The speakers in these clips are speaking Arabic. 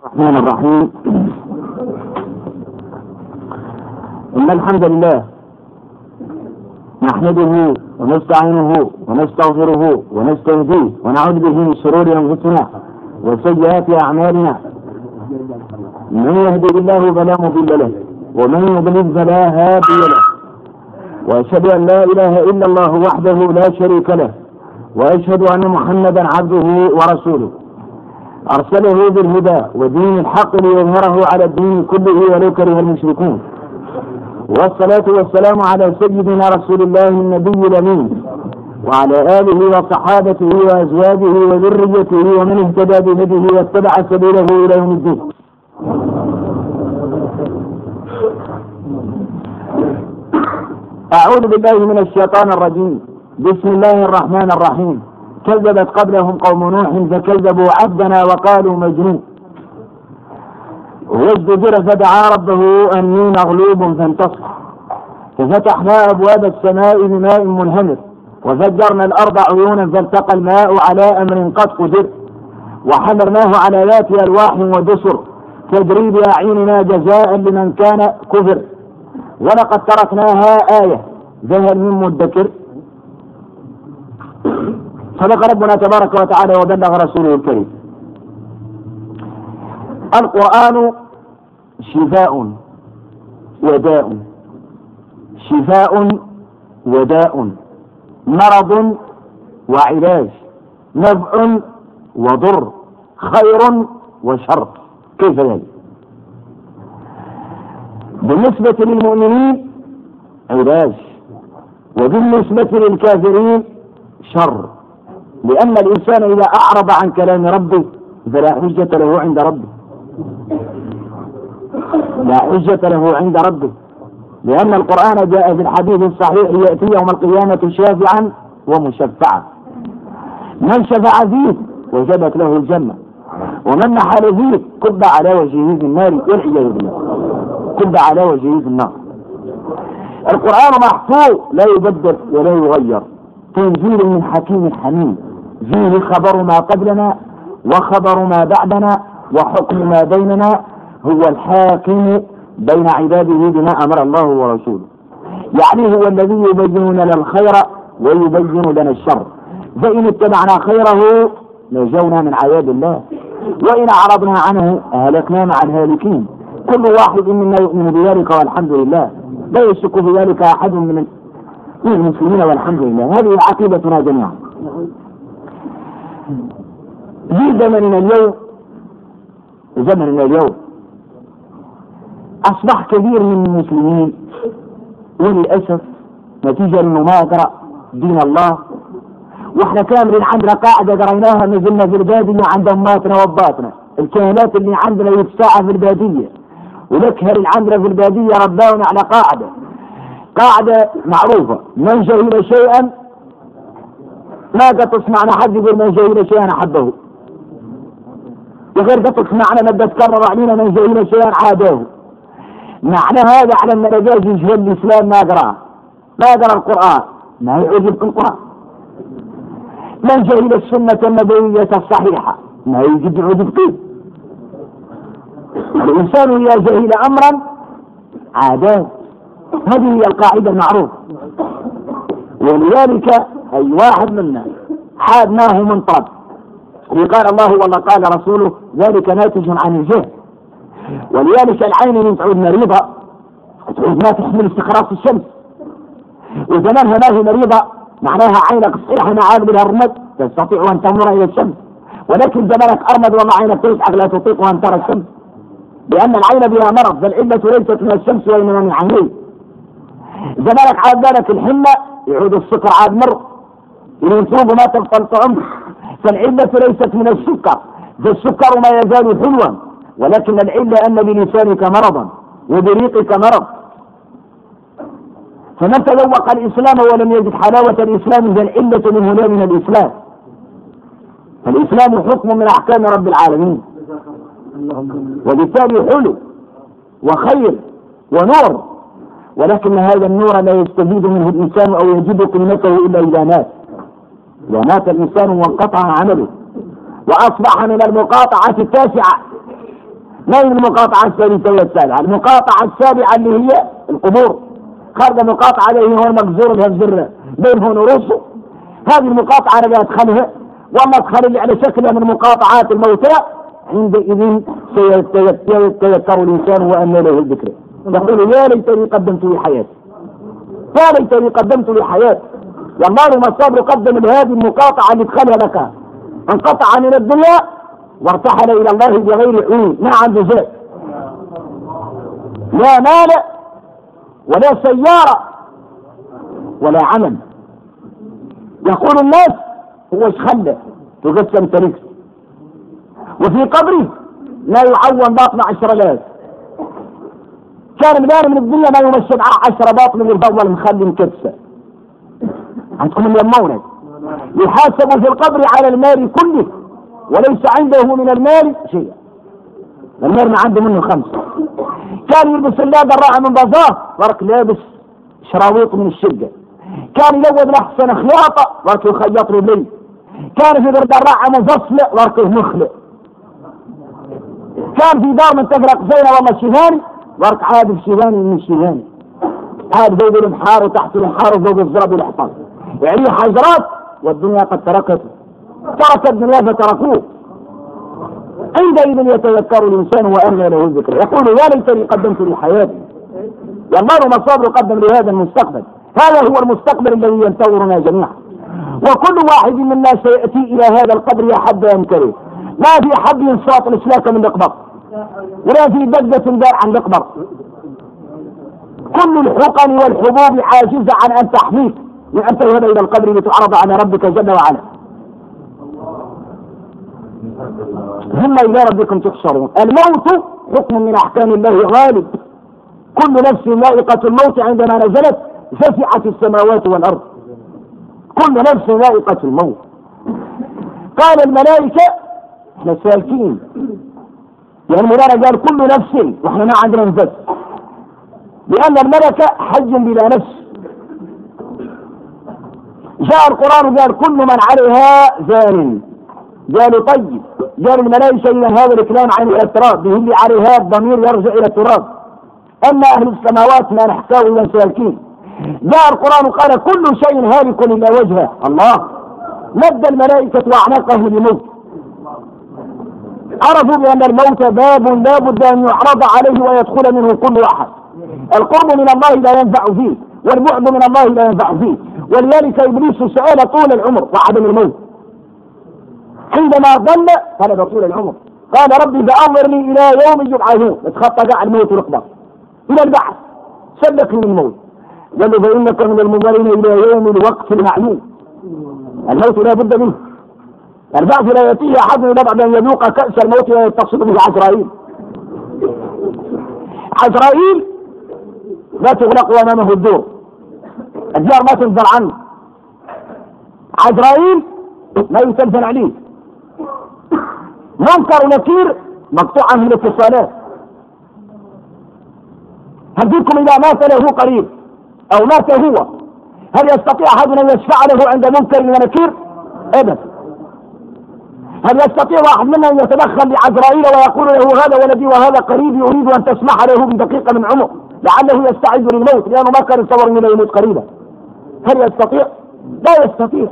الرحمن الرحيم. إن الحمد لله نحمده ونستعينه ونستغفره ونستهديه ونعوذ به من شرور أنفسنا وسيئات أعمالنا. من يهدي الله فلا مضل له ومن يضلل فلا هادي له. وأشهد أن لا إله إلا الله وحده لا شريك له وأشهد أن محمدا عبده ورسوله. أرسله بالهدى ودين الحق ليظهره على الدين كله ولو كره المشركون. والصلاة والسلام على سيدنا رسول الله النبي الأمين وعلى آله وصحابته وأزواجه وذريته ومن اهتدى بهديه واتبع سبيله إلى يوم الدين. أعوذ بالله من الشيطان الرجيم. بسم الله الرحمن الرحيم. كذبت قبلهم قوم نوح فكذبوا عبدنا وقالوا مجنون. وازدجر فدعا ربه أني مغلوب فانتصر. ففتحنا أبواب السماء بماء منهمر وفجرنا الأرض عيونا فالتقى الماء على أمر قد قدر. وحمرناه على ذات ألواح ودسر تجري بأعيننا جزاء لمن كان كفر. ولقد تركناها آية ذهل من مدكر؟ صدق ربنا تبارك وتعالى وبلغ رسوله الكريم. القرآن شفاء وداء. شفاء وداء. مرض وعلاج. نفع وضر. خير وشر. كيف ذلك؟ بالنسبة للمؤمنين علاج. وبالنسبة للكافرين شر. لأن الإنسان إذا أعرض عن كلام ربه فلا حجة له عند ربه. لا حجة له عند ربه. لأن القرآن جاء في الحديث الصحيح يأتي يوم القيامة شافعا ومشفعا. من شفع فيه؟ وجبت له الجنة. ومن نحل فيه؟ كب على وجهه في النار والعياذ بالله كب على وجهه في النار. القرآن محفوظ لا يبدل ولا يغير. تنزيل من حكيم حميد فيه خبر ما قبلنا وخبر ما بعدنا وحكم ما بيننا هو الحاكم بين عباده بما أمر الله ورسوله. يعني هو الذي يبين لنا الخير ويبين لنا الشر. فإن اتبعنا خيره نجونا من عذاب الله. وإن أعرضنا عنه أهلكنا مع الهالكين. كل واحد منا يؤمن بذلك والحمد لله. لا يشك في ذلك أحد من المسلمين والحمد لله. هذه عقيدتنا جميعا. في زمننا اليوم زمننا اليوم. أصبح كثير من المسلمين وللأسف نتيجة لأنه ما يقرأ دين الله. وإحنا كاملين عندنا قاعدة قريناها نزلنا في البادية عند أماتنا وأباتنا الكهنات اللي عندنا يتساعى في البادية. والأكهر اللي عندنا في البادية رباونا على قاعدة. قاعدة معروفة. من جهل شيئا ما قد تسمعنا حد يقول من جهل شيئا أحبه. وغير قد تسمعنا ما تكرر علينا من جهل شيئا عاداه معنى هذا على أن الرجال يجهل الإسلام ما قراه ما قرا القرآن. ما يعجبك القرآن. من جهل السنة النبوية الصحيحة. ما يجب يعجبك الإنسان إذا جهل أمرا عاداه هذه هي القاعدة المعروفة. ولذلك أي واحد منا حاد ما هو منطرد قال الله والله قال رسوله ذلك ناتج عن الجهل. ولذلك العين من تعود مريضة تعود ما تحمل استقراص الشمس. وزمانها ما هي مريضة معناها عينك صحيحة ما عاد بها الرمد تستطيع أن تنظر إلى الشمس. ولكن زمانك أرمد وما عينك تسعك لا تطيق أن ترى الشمس. لأن العين بها مرض فالعلة ليست من الشمس وإنما من عينيه زمانك عاد بالك الحمى يعود السكر عاد مر. ينصوب ما تبطل طعم فالعلة ليست من السكر فالسكر ما يزال حلوا ولكن العلة أن بلسانك مرضا وبريقك مرض. فمن تذوق الإسلام ولم يجد حلاوة الإسلام فالعلة من هنا من الإسلام. فالإسلام حكم من أحكام رب العالمين. وبالتالي حلو وخير ونور ولكن هذا النور لا يستفيد منه الإنسان أو يجد قيمته إلا إذا مات. إذا مات الإنسان وانقطع عمله وأصبح من المقاطعة التاسعة. ما هي المقاطعة الثالثة والسابعة المقاطعة السابعة اللي هي القبور. خارج مقاطعة اللي هو المجزور بها الزر بينه ورسه هذه المقاطعة أنا أدخلها والله أدخل لي على شكلها من مقاطعات الموتى. عندئذ سيتذكر الإنسان وأن له الذكر. يقول يا ليتني قدمت لحياتي. يا ليتني قدمت لحياتي. والله ما الصبر قدم لهذه المقاطعة اللي ادخلها لك. انقطع من الدنيا وارتحل إلى الله بغير عيون ما عنده زاد لا مال ولا سيارة ولا عمل. يقول الناس هو إيش خلى؟ تقسم تركت وفي قبره لا يعون باطن عشر لاز كان مدار من الدنيا ما يمشي معاه عشرة باطن من الفضل مخلي مكبسة. عندكم اليمونة يحاسب في القبر على المال كله وليس عنده من المال شيء. المال ما عنده منه خمسة كان يلبس اللادة الراحة من بازار ورك لابس شراويط من الشقة كان يلود الأحسن خياطة ورك يخيط له لي كان في برد الراحة مفصلة ورك مخلق كان في دار من تفرق زينة والله شيهاني ورك عاد شيهاني من الشيهاني عاد زود الانحار وتحت الانحار وزود الزرب والحصان يعني حجرات والدنيا قد تركته ترك الدنيا فتركوه. عندئذ يتذكر الإنسان وأن له الذكر. يقول يا ليتني قدمت لحياتي. والله مصابر قدم لهذا المستقبل. هذا هو المستقبل الذي ينتظرنا جميعا. وكل واحد منا سيأتي إلى هذا القبر يا حد ينكره ما في حد ينصاط الاسلاك من الاقبر ولا في دقة دار عن الاقبر كل الحقن والحبوب عاجزة عن أن تحميك. ان تذهب إلى القبر لتعرض على ربك جل وعلا. ثم إلى ربكم تحشرون. الموت حكم من أحكام الله غالب. كل نفس ذائقة الموت عندما نزلت فزعت السماوات والأرض. كل نفس ذائقة الموت. قال الملائكة إحنا سالكين يعني مولانا قال كل نفس وإحنا ما عندنا نفس. لأن الملكة حج بلا نفس. جاء القرآن قال كل من عليها زان قالوا طيب. قال الملائكة إذا هذا الكلام عن الاعتراض به اللي عليها الضمير يرجع إلى التراب. أما أهل السماوات ما نحتاج إلى سالكين جاء القرآن قال كل شيء هالك إلا وجهه. الله. مد الملائكة وأعناقهم لموت. عرفوا بأن الموت باب لا بد أن يعرض عليه ويدخل منه كل أحد. القرب من الله لا ينفع فيه والبعد من الله لا ينفع فيه. ولذلك إبليس سأل طول العمر وعدم الموت. عندما ضل طلب طول العمر. قال ربي فأنظرني إلى يوم يبعثون. اتخطى قاع الموت والإقبال إلى البعث. سلك من الموت. قال له فإنك من المنظرين إلى يوم الوقت المعلوم. الموت لا بد منه. البعث لا يأتيه أحد إلا بعد أن يذوق كأس الموت ويتصل به عزرائيل. عزرائيل لا تغلق أمامه الدور. الدار ما تنزل عنه. عزرائيل ما يتنزل عليه. منكر ونكير مقطوع عنه الاتصالات هديكم إذا مات له قريب؟ أو مات هو؟ هل يستطيع أحد أن يشفع له عند منكر ونكير؟ أبدا. هل يستطيع واحد منا أن يتدخل لعزرائيل ويقول له هذا ولدي وهذا قريب يريد أن تسمح له بدقيقة من عمر لعله يستعد للموت لأنه ما كان يتصور أنه يموت قريبا. هل يستطيع؟ لا يستطيع.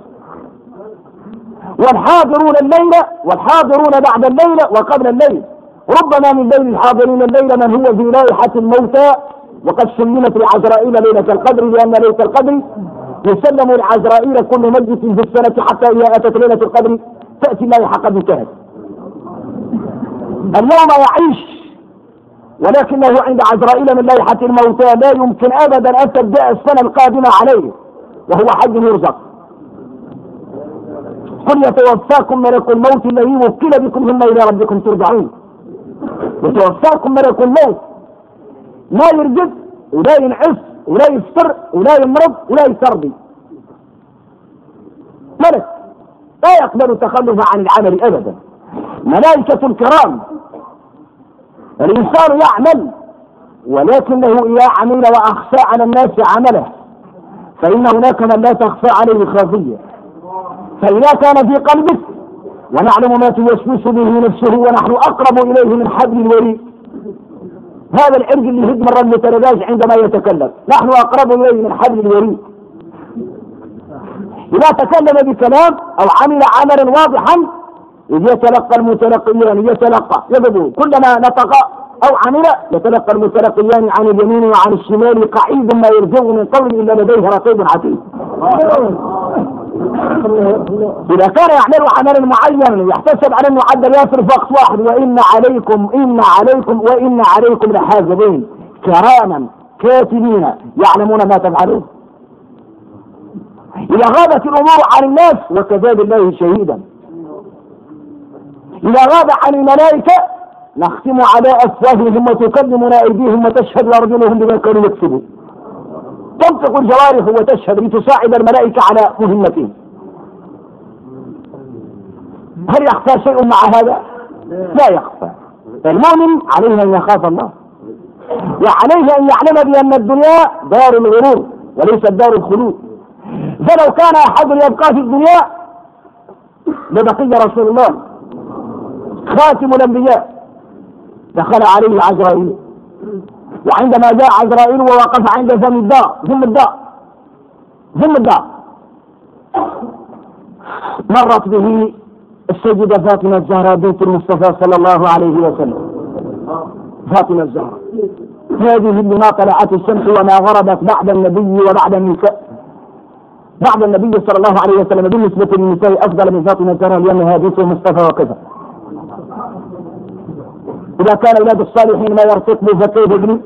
والحاضرون الليلة والحاضرون بعد الليلة وقبل الليل. ربما من بين الحاضرين الليلة من هو في لائحة الموتى. وقد سلمت لعزرائيل ليلة القدر لأن ليلة القدر. يسلم لعزرائيل كل مجلس في السنة حتى إذا أتت ليلة القدر تأتي اللائحة قد انتهت اليوم يعيش. ولكنه عند عزرائيل من لائحة الموتى لا يمكن أبدا أن تبدأ السنة القادمة عليه. وهو حي يرزق. قل يتوفاكم ملك الموت الذي وكل بكم ثم إلى ربكم ترجعون. يتوفاكم ملك الموت. لا يرجف ولا ينعس ولا يفطر ولا يمرض ولا يسربي. ملك لا يقبل التخلف عن العمل ابدا. ملائكة الكرام. الإنسان يعمل ولكنه إذا عمل واخفى على الناس عمله. فإن هناك من لا تخفى عليه خافية. فإذا كان في قلبك ونعلم ما توسوس به نفسه ونحن أقرب إليه من حبل الوريد. هذا العرق اللي يهد مرة المترداش عندما يتكلم. نحن أقرب إليه من حبل الوريد. إذا تكلم بكلام أو عمل عملا واضحا إذ يتلقى المتلقيان يتلقى يبدو كلما نطق أو عمل يتلقى المتلقيان عن اليمين وعن الشمال قعيد ما يرجع من قول إلا لديه رقيب عتيد. إذا كان يعمل عملا معينا يحتسب على المعدل يصرف وقت واحد وإن عليكم إن عليكم وإن عليكم لحافظين. كراما كاتبين يعلمون ما تفعلون. إذا غابت الأمور عن الناس وكفى بالله شهيدا. إذا غاب عن الملائكة نختم على أفواههم وتكلمنا أيديهم وتشهد أرجلهم بما كانوا يكسبون. تنطق الجوارح وتشهد لتساعد الملائكة على مهمتهم. هل يخفى شيء مع هذا؟ لا يخفى. المؤمن عليه أن يخاف الله. وعليه أن يعلم بأن الدنيا دار الغرور وليست دار الخلود. فلو كان أحد يبقى في الدنيا لبقي رسول الله. خاتم الأنبياء. دخل عليه عزرائيل. وعندما جاء عزرائيل ووقف عند فم الدار ثم الدار ثم الدار مرت به السيدة فاطمة الزهراء بنت المصطفى صلى الله عليه وسلم. فاطمة الزهراء. هذه اللي ما طلعت الشمس وما غربت بعد النبي وبعد النساء. بعد النبي صلى الله عليه وسلم بالنسبة للنساء أفضل من فاطمة الزهراء لأنها بنت المصطفى وكذا. إذا كان أولاد الصالحين ما يرتقبوا فكيف ابن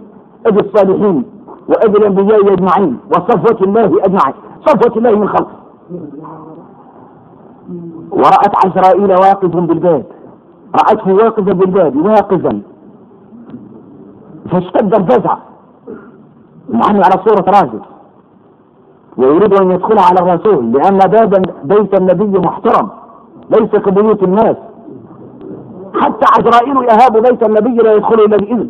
أبي الصالحين وأبي الأنبياء أجمعين وصفوة الله أجمعين. صفوة الله من خلقه. ورأت عزرائيل واقف بالباب. رأته واقفا بالباب واقفا. فاشتد الفزع. نحن على صورة راجل ويريد أن يدخل على الرسول لأن باب بيت النبي محترم. ليس كبيوت الناس. حتى عزرائيل يهاب بيت النبي لا يدخل إلا بإذن.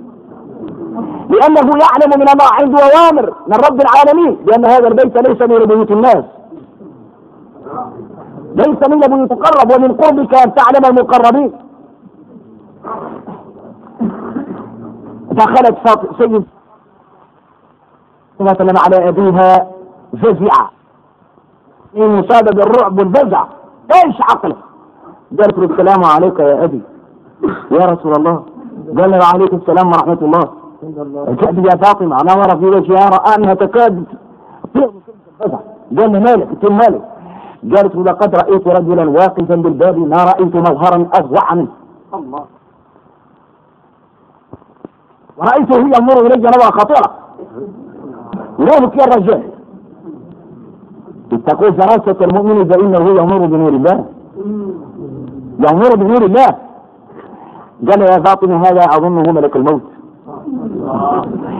لأنه يعلم من الله عنده أوامر من رب العالمين لأن هذا البيت ليس من بيوت الناس. ليس من بيوت تقرب ومن قربك أن تعلم المقربين. دخلت سيد مثلا على أبيها فزع من مصابة بالرعب والفزع إيش عقله قالت له السلام عليك يا أبي. يا رسول الله قال له وعليكم السلام ورحمة الله. كأبي يا فاطمة نظر في وجهها رأى أنها تكاد قال له مالك قلت مالك. قالت لقد رأيت رجلا واقفا بالباب ما رأيت مظهرا أفظع منه. الله. ورأيته يمر إلي نظرة خطيرة وينك يا الرجال اتقوا فراسة المؤمن فإنه يمر بنور الله. يمر بنور الله. قال يا فاطمة هذا أظنه ملك الموت.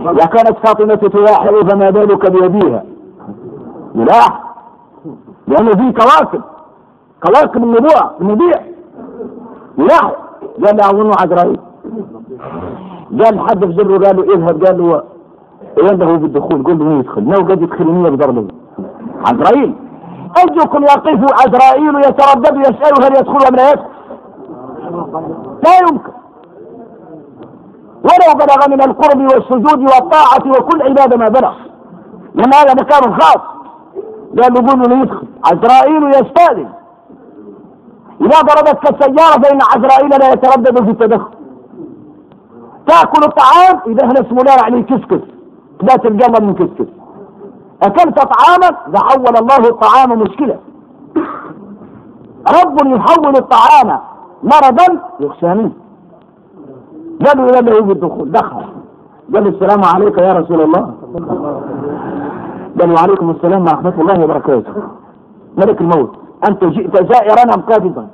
وكانت فاطمة تلاحظ فما بالك بأبيها؟ يلاح لأنه في كواكب كواكب النبوة النبيع. يلاح قال له أظنه عزرائيل. قال حد في زره قال له اذهب قال له عنده بالدخول قل له مين يدخل؟ لو قد يدخل مين بضربه عزرائيل. أرجوكم يقف عزرائيل يتردد يسأل هل يدخل أم لا يدخل. لا يمكن. ولو بلغ من القرب والسجود والطاعة وكل عبادة ما بلغ. لأن هذا مكان خاص. قال له له يدخل. عزرائيل يستأذن. إذا ضربتك السيارة فإن عزرائيل لا يتردد في التدخل. تأكل الطعام إذا إحنا اسمه لا يعني كسكس. لا تلقى من كسكس. أكلت طعاما لحول الله الطعام مشكلة. رب يحول الطعام مرضا قالوا إلى له بالدخول دخل. قال السلام عليك يا رسول الله. قال وعليكم السلام ورحمة الله وبركاته. ملك الموت. أنت جئت زائرا أم قابضا؟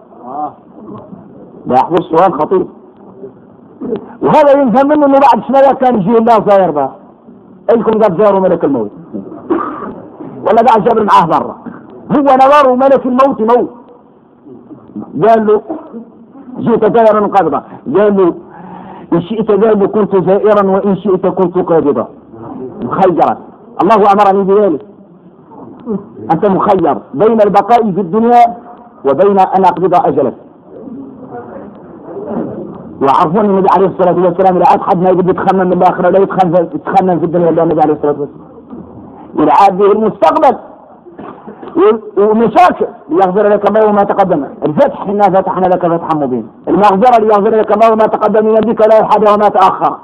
لا يحفظ سؤال خطير. وهذا ينفهم منه إنه بعد شوية كان يجي الله زاير بقى؟ الكم قد زاروا ملك الموت؟ ولا قاعد جابر معاه برا. هو نظره ملك الموت موت. قال له جئت زائرا قابضا قال له إن شئت له كنت زائرا وإن شئت كنت قابضا مخيرا الله أمرني بذلك. أنت مخير. بين البقاء في الدنيا وبين أن أقبض أجلك. ويعرفون النبي عليه الصلاة والسلام اذا عاد حد ما يقدر يتخمن من الآخرة لا يتخمن في الدنيا إلا النبي عليه الصلاة والسلام. عاد به المستقبل. ومشاكل ليغفر لك الله ما تقدم. الفتح انا فتحنا لك فتحا مبينا المغفرة ليغفر لك الله ما تقدم من ذلك لا يحد وما تأخر.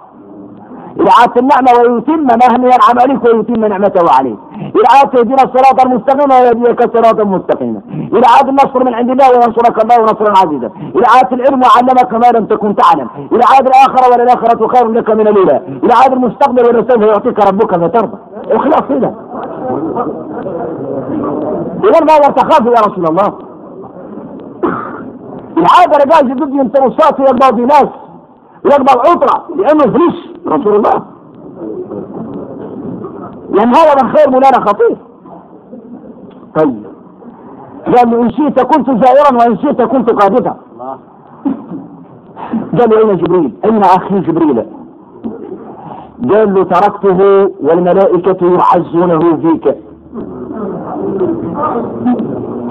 إذا عادت النعمة ويتم ما ينعم عليك ويتم نعمته عليك. إذا عادت تهدينا الصراط المستقيم ويهديك الصراط المستقيم. إذا عاد النصر من عند الله وينصرك الله نصرا عزيزا. إذا عاد العلم وعلمك ما لم تكن تعلم. إذا عاد الآخرة وللآخرة خير لك من الأولى. إذا عاد المستقبل ولسوف يعطيك ربك فترضى. إخلاص كده إذا ماذا تخاف يا رسول الله. العادة رجال ضد ينتموا الصوت يقبض ناس يقبض عطرة لأنه فلوس رسول الله. لأن هذا من خير مولانا خطير. طيب. قال إن شئت كنت زائرا وإن شئت كنت قادتا قال له أين جبريل؟ أين أخي جبريل؟ قال له تركته والملائكة يعزونه فيك.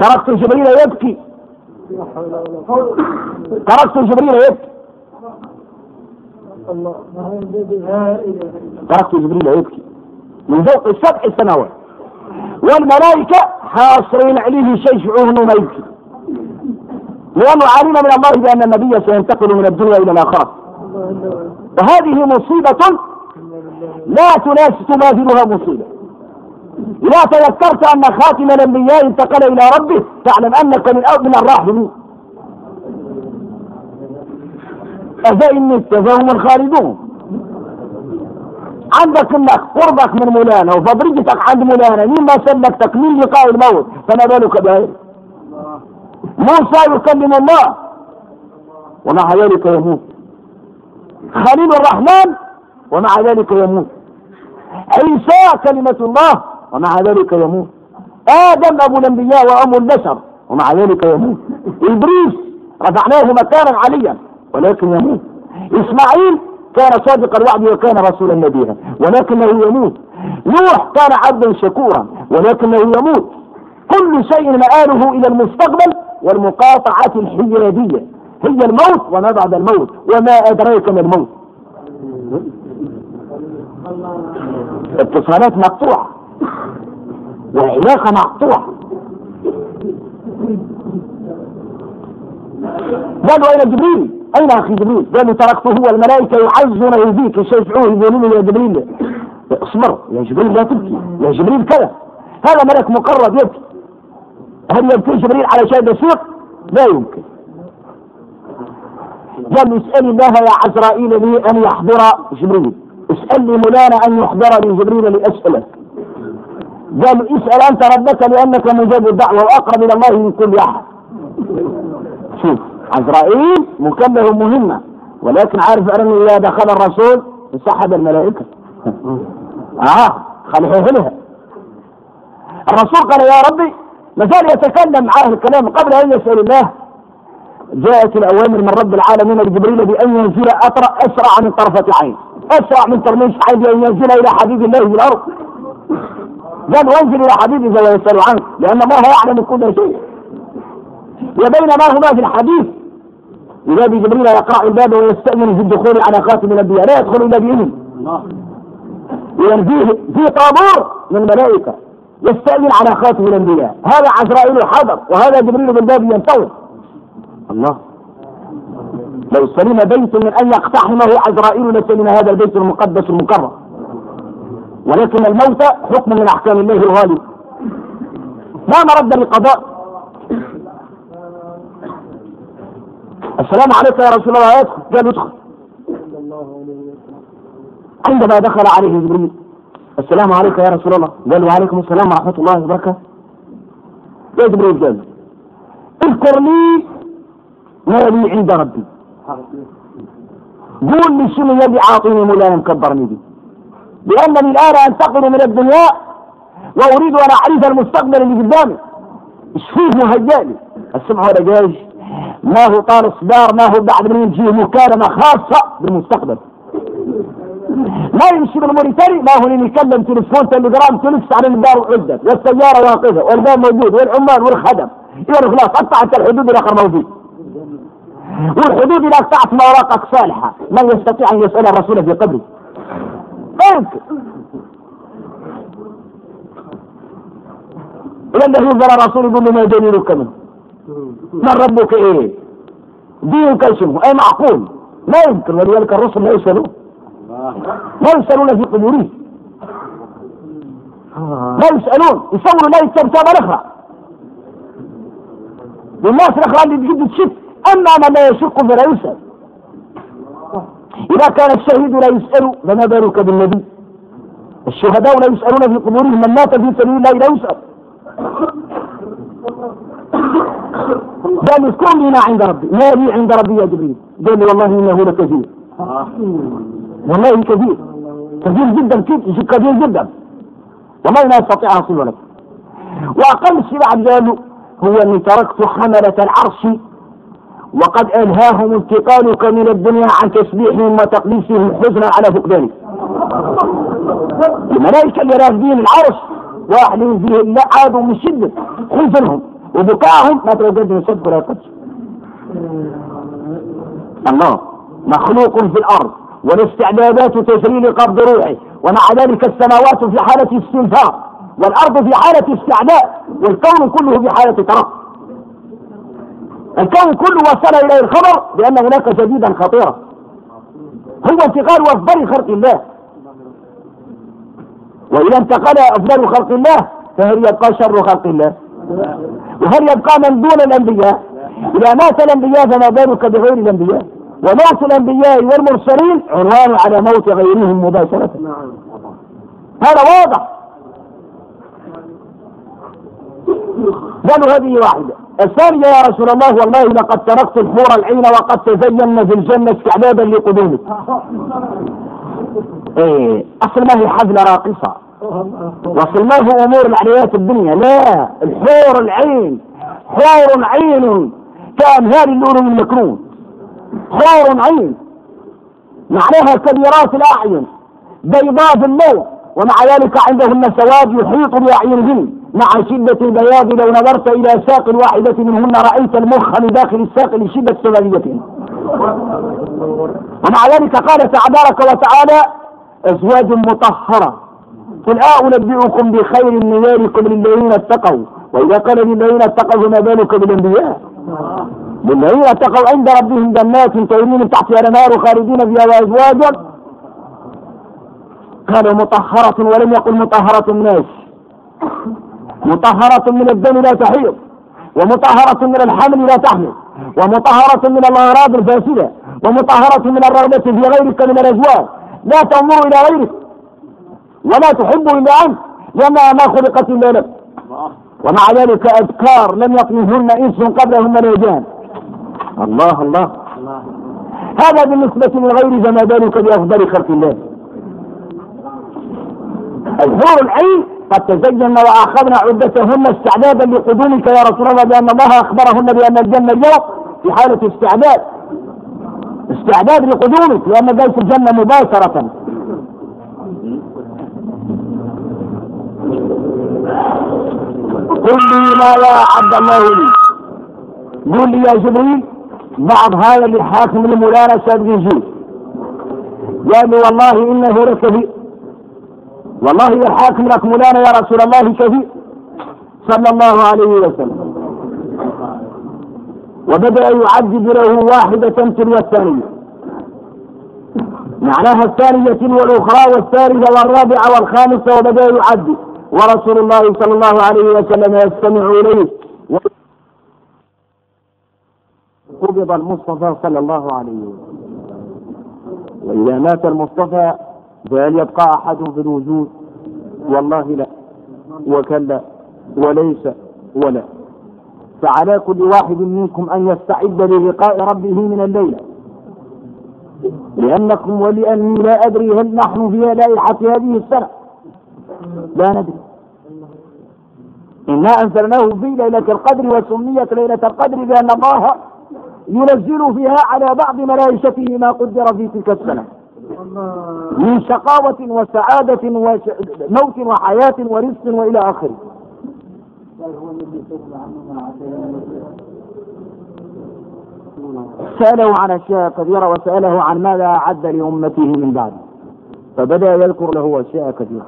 تركت جبريل يبكي. تركت جبريل يبكي. تركت جبريل يبكي. من فوق السبع سنوات. والملائكة حاصرين عليه انه ما يبكي. لأنه علم من الله بأن النبي سينتقل من الدنيا إلى الآخرة. وهذه مصيبة لا تناسب تماثلها مصيبة. إذا تذكرت أن خاتم الأنبياء انتقل إلى ربه. تعلم أنك من من الراحمين أفإن مت فهم الخالدون. عندك أنك قربك من مولانا وفضرجتك عند مولانا. مين ما سلكتك من لقاء الموت. فما بالك بغيره موسى يكلم الله ومع ذلك يموت. خليل الرحمن. ومع ذلك يموت. عيسى كلمة الله. ومع ذلك يموت. آدم أبو الأنبياء وأم البشر ومع ذلك يموت. إبليس رفعناه مكانا عليا ولكن يموت. إسماعيل كان صادق الوعد وكان رسولا نبيا ولكنه يموت. نوح كان عبدا شكورا ولكنه يموت. كل شيء مآله إلى المستقبل والمقاطعة الحيادية هي الموت وما بعد الموت وما أدراك ما الموت. اتصالات مقطوعة. وعلاقة مقطوعة قالوا أين جبريل؟ أين أخي جبريل؟ قالوا تركته هو الملائكة يعزونه فيك يشفعوه يقولون يا جبريل. اصبر يا جبريل لا تبكي. يا جبريل كذا. هذا ملك مقرب يبكي. هل يبكي جبريل على شيء بسيط؟ لا يمكن. قال اسأل الله يا عزرائيل لي أن يحضر جبريل. اسألني مولانا أن يحضر لي جبريل لأسأله قال اسأل أنت ربك لأنك مجاب الدعوة وأقرب إلى الله من كل أحد. شوف عزرائيل مكلف مهمة ولكن عارف أنه إذا دخل الرسول انسحب الملائكة. آه خليه لها الرسول قال يا ربي ما زال يتكلم معاه الكلام قبل أن يسأل الله. جاءت الأوامر من رب العالمين لجبريل بأن ينزل أطرأ أسرع من طرفة عين. أسرع من ترميش عين بأن ينزل إلى حبيب الله في الأرض. قال وانزل إلى حبيبي ويسأل عنك لأن الله يعلم كل شيء. وبينما هما في الحديث إذا جبريل يقرأ الباب ويستأذن في الدخول على خاتم الأنبياء لا يدخل إلا بإذن إذا فيه في طابور من الملائكة يستأذن على خاتم الأنبياء. هذا عزرائيل حضر وهذا جبريل بالباب ينتظر. الله. لو سلم بيت من أن يقتحمه عزرائيل لسلم هذا البيت المقدس المكرم. ولكن الموت حكم من أحكام الله الغالي. ما مرد للقضاء السلام عليك يا رسول الله. يدخل قال ادخل عندما دخل عليه جبريل السلام عليك يا رسول الله. قال وعليكم السلام ورحمة الله وبركاته. يا جبريل قال اذكر لي ما لي عند ربي. قول لي شنو يبي عاطيني مولانا مكبرني بي لأنني الآن أنتقل من الدنيا وأريد أن أعرف المستقبل اللي قدامي. إيش فيه مهيألي السمع ولا جايش؟ ما هو طال إصدار ما هو بعد من يجي مكالمة خاصة بالمستقبل. ما يمشي بالمونيتري ما هو اللي يكلم تليفون تليجرام تلفس على الدار وعدت والسيارة واقفة والباب موجود والعمال والخدم. يقول خلاص قطعت الحدود الآخر موجود والحدود إذا قطعت مواقعك صالحة. من يستطيع أن يسأل الرسول في قبره؟ يمكن ولما ينظر الرسول يقول له ما دليلك منه. من ربك إيه؟ دينك اسمه أي معقول؟ ما يمكن ولذلك الرسل لا يسألون. ما يسألون في قبورهم ما يسألون. يصوروا لا يستمتع الأخرى. والناس الأخرى اللي تجد تشك. أما من لا يشك فلا يسأل. إذا كان الشهيد لا يسأل فما بالك بالنبي؟ الشهداء لا يسألون في قبورهم من مات في سبيل الله لا يسأل. قال اذكر لنا عند ربي. ما لي عند ربي يا جبريل. قال لي والله إنه لكثير والله كثير كثير جدا كثير جدا والله لا أستطيع أصل لك. وأقل الشيء بعد قالوا هو أني تركت حملة العرش وقد الهاهم انتقالك من الدنيا عن تسبيحهم وتقديسهم حزنا على فقدانك الملائكة اللي راكبين العرش واحد فيه لا عادوا من شدة حزنهم وبكائهم ما توجد يصد ولا يقدس الله مخلوق في الأرض والاستعدادات تجري لقبض روحه ومع ذلك السماوات في حالة استنفاق والأرض في حالة استعداء والكون كله في حالة ترقب الكون كله وصل إليه الخبر بأن هناك جديدا خطيرا. هو انتقال أفضل خلق الله. وإذا انتقل أفضل خلق الله فهل يبقى شر خلق الله؟ وهل يبقى من دون الأنبياء؟ إذا مات الأنبياء فما بالك بغير الأنبياء؟ وموت الأنبياء والمرسلين عنوان على موت غيرهم مباشرة. هذا واضح. قالوا هذه واحدة. الثانية يا رسول الله والله لقد تركت الحور العين وقد تزين في الجنة استعدادا لقدومك. إيه أصل ما هي حفلة راقصة. واصل ما هو أمور العليات الدنيا لا. الحور العين حور عين كامثال اللؤلؤ المكنون. حور عين. معناها كبيرات الأعين بيضاء في اللون ومع ذلك عندهن سواد يحيط باعينهن مع شدة البياض لو نظرت إلى ساق واحدة منهن رأيت المخ من داخل الساق لشدة سواديتهن ومع ذلك قال تبارك وتعالى أزواج مطهرة. قل أنبئكم بخير من ذلكم للذين اتقوا. وإذا قال للذين اتقوا فما بالك بالأنبياء للذين اتقوا عند ربهم جنات تجري من تحتها الأنهار خالدين فيها وأزواج قال مطهرة ولم يقل مطهرة الناس. مطهرة من الدم لا تحيض ومطهرة من الحمل لا تحمل ومطهرة من الأغراض الفاسدة ومطهرة من الرغبة في غيرك من الأزواج. لا تنظر إلى غيرك ولا تحب إلا أنت لأنها ما خلقت إلا لك. ومع ذلك أذكار لم يطمثهن إنس قبلهن الإجان الله الله. هذا بالنسبة للغير فما بالك بأفضل خلق الله. الحور العين قد تزين وآخذنا عدتهن استعدادا لقدومك يا رسول الله بأن الله أخبرهن بأن الجنة اليوم في حالة استعداد. استعداد لقدومك لأن جلس الجنة مباشرة. قل لي ما لا اعد الله. لي قل لي يا جبريل بعض هذا للحاكم المولانا سيد بن قال لي والله إنه لكبير والله الحاكم لك مولانا يا رسول الله كثير صلى الله عليه وسلم. وبدأ يعدد له واحدة تلو الثانية. معناها الثانية والأخرى والثالثة والرابعة والخامسة وبدأ يعدد ورسول الله صلى الله عليه وسلم يستمع إليه. قبض المصطفى صلى الله عليه وسلم. وإذا مات المصطفى فهل يبقى أحد في الوجود. والله لا. وكلا. وليس. ولا. فعلى كل واحد منكم أن يستعد للقاء ربه من الليلة لأنكم ولأني لا أدري هل نحن في لائحة هذه السنة. لا ندري. إنا أنزلناه في ليلة القدر وسميت ليلة القدر لأن الله ينزل فيها على بعض ملائكته ما قدر في تلك السنة. من شقاوة وسعادة وموت وحياة ورزق وإلى آخره. سأله عن أشياء كثيرة وسأله عن ماذا أعد لأمته من بعد. فبدأ يذكر له أشياء كثيرة.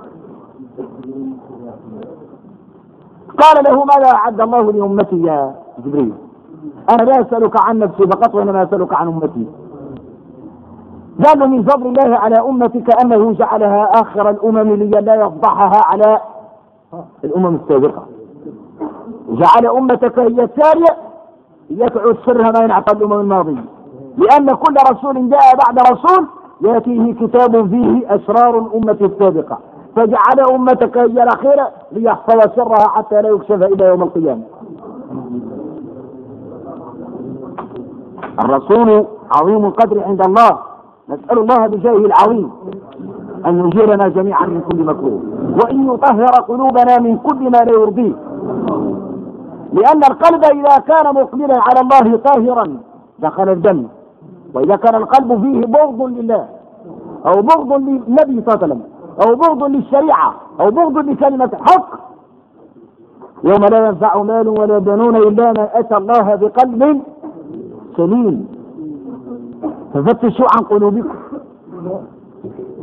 قال له ماذا أعد الله لأمتي يا جبريل؟ أنا لا أسألك عن نفسي فقط وإنما أسألك عن أمتي. قال من فضل الله على أمتك أنه جعلها آخر الأمم لئلا يفضحها على الأمم السابقة. جعل أمتك هي التالية يتعد سرها ما ينعطى الأمم الماضية. لأن كل رسول جاء بعد رسول يأتيه كتاب فيه أسرار الأمة السابقة. فجعل أمتك هي الأخيرة ليحفظ سرها حتى لا يكشف إلى يوم القيامة. الرسول عظيم القدر عند الله. نسأل الله بجاهه العظيم أن يجيرنا جميعا من كل مكروه وأن يطهر قلوبنا من كل ما لا يرضيه. لأن القلب إذا كان مقبلا على الله طاهرا دخل الجنة وإذا كان القلب فيه بغض لله أو بغض للنبي صلى الله عليه وسلم أو بغض للشريعة أو بغض لكلمة الحق يوم لا ينفع مال ولا بنون إلا من أتى الله بقلب سليم. ففتشوا عن قلوبكم.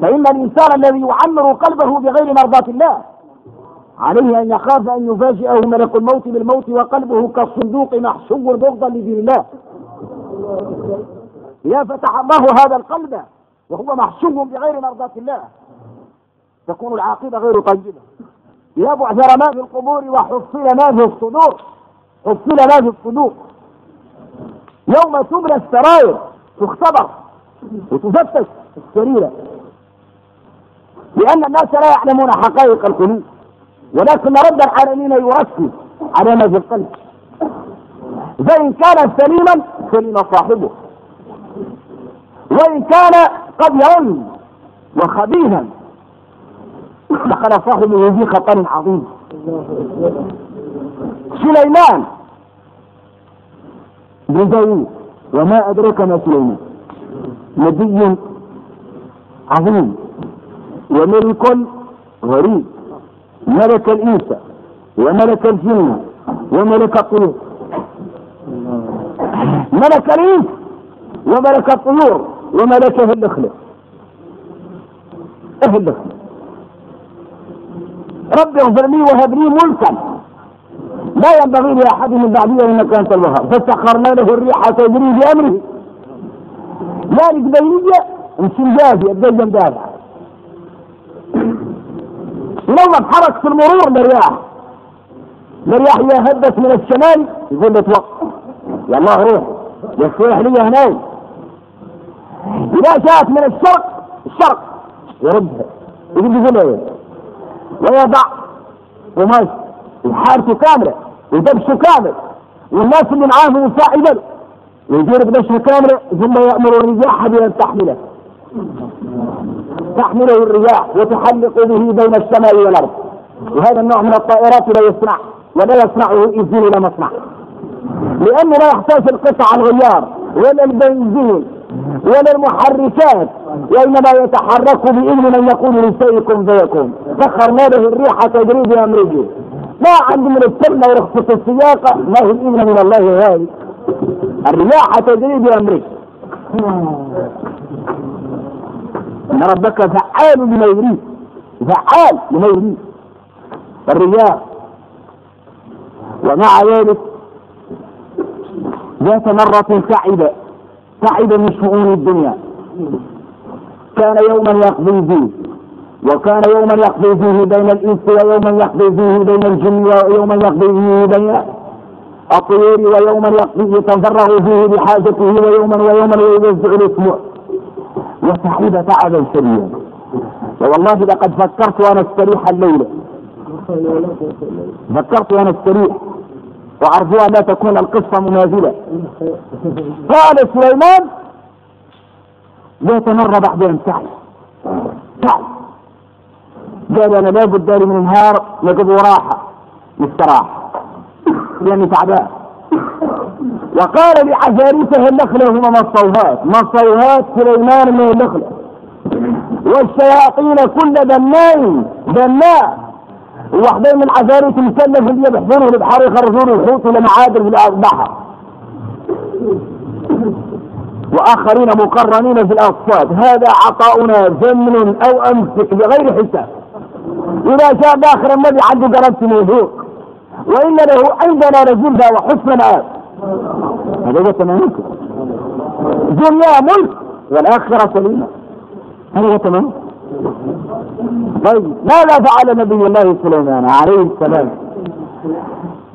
فإن الإنسان الذي يعمر قلبه بغير مرضاة الله عليه أن يخاف أن يفاجئه ملك الموت بالموت وقلبه كالصندوق محشو بغضا لدين الله. يا فتح الله هذا القلب وهو محشو بغير مرضاة الله تكون العاقبة غير طيبة. يا بعثر ما في القبور وحصل ما في الصدور. حصل ما في الصدور. يوم تبلى السرائر تختبر وتفتش السريرة. لأن الناس لا يعلمون حقائق القلوب ولكن رب العالمين يركز على ما في القلب. فإن كان سليما سلم صاحبه. وإن كان قد يعم وخبيثا دخل صاحبه في خطر عظيم. سليمان بن داوود وما أدرك ما سليمان. نبي عظيم. وملك غريب. ملك الإنس وملك الجن وملك الطيور. ملك الإنس وملك الطيور وملك أهل النخلة أهل النخلة رب اغفر لي وهب لي ملكا. لا ينبغي لأحد من بعدي إنك أنت الوهاب فسخرنا له الريح تجري بأمره ذلك بينية انسجاجي الدجن دافع ولما اتحرك في المرور للرياح الرياح. هي هدت من الشمال. يقول توقف يا الله روح. يصيح لي هناك. إذا جاءت من الشرق الشرق. يردها يقول له ويضع قماش. وحارته كاملة ودبشه كامل. والناس اللي معاه مساعدا ويدير بدبشه كاملة ثم يأمر الرياح بأن تحمله. تحمله الرياح وتحلق به بين السماء والأرض. وهذا النوع من الطائرات لا يصنع ولا يصنعه اذن إلى مصنع. لأنه لا يحتاج القطع الغيار ولا البنزين ولا المحركات وإنما يتحرك بإذن من يقول لشيء فيكون. سخرنا له الريح تجري بأمره. ما عندي من السنة ورخصه السياقة ما هي الاذن من الله هذه الرياح تجري بامره إن ربك فعال لما يريد فعال لما يريد. الرياح ومع ذلك ذات مرة تعب تعب من شؤون الدنيا. كان يوما يقضي فيه وكان يوما يقضي فيه بين الإنس ويوما يقضي فيه بين الجن ويوما يقضي فيه بين الطيور ويوما يقضي يتفرغ فيه بحاجته ويوما ويوما يوزع الأسبوع وتعب تعبا شديدا والله لقد فكرت وأنا أستريح الليلة فكرت وأنا أستريح. وأرجو أن لا تكون القصة منازلة. قال سليمان ذات مره بعد ان تعب تعب قال أنا لابد لي من نهار نقض راحه مستراح. لأني تعبان. وقال لعفاريته النخلة هما مصوهات مصوهات سليمان من النخلة والشياطين كل بناء بناء وحدين من عفاريت المسلف اللي يبحثونه البحر يخرجون الحوت لمعادن في البحر. وآخرين مقرنين في الأصفاد. هذا عطاؤنا زمن أو أمسك بغير حساب. إذا جاء داخل النبي عنده قربت موثوق وإن له عندنا رزلها وحسن مآب هذا هو تمام دنيا ملك والآخرة سليمة. هذا هو تمام طيب ماذا فعل نبي الله سليمان عليه السلام؟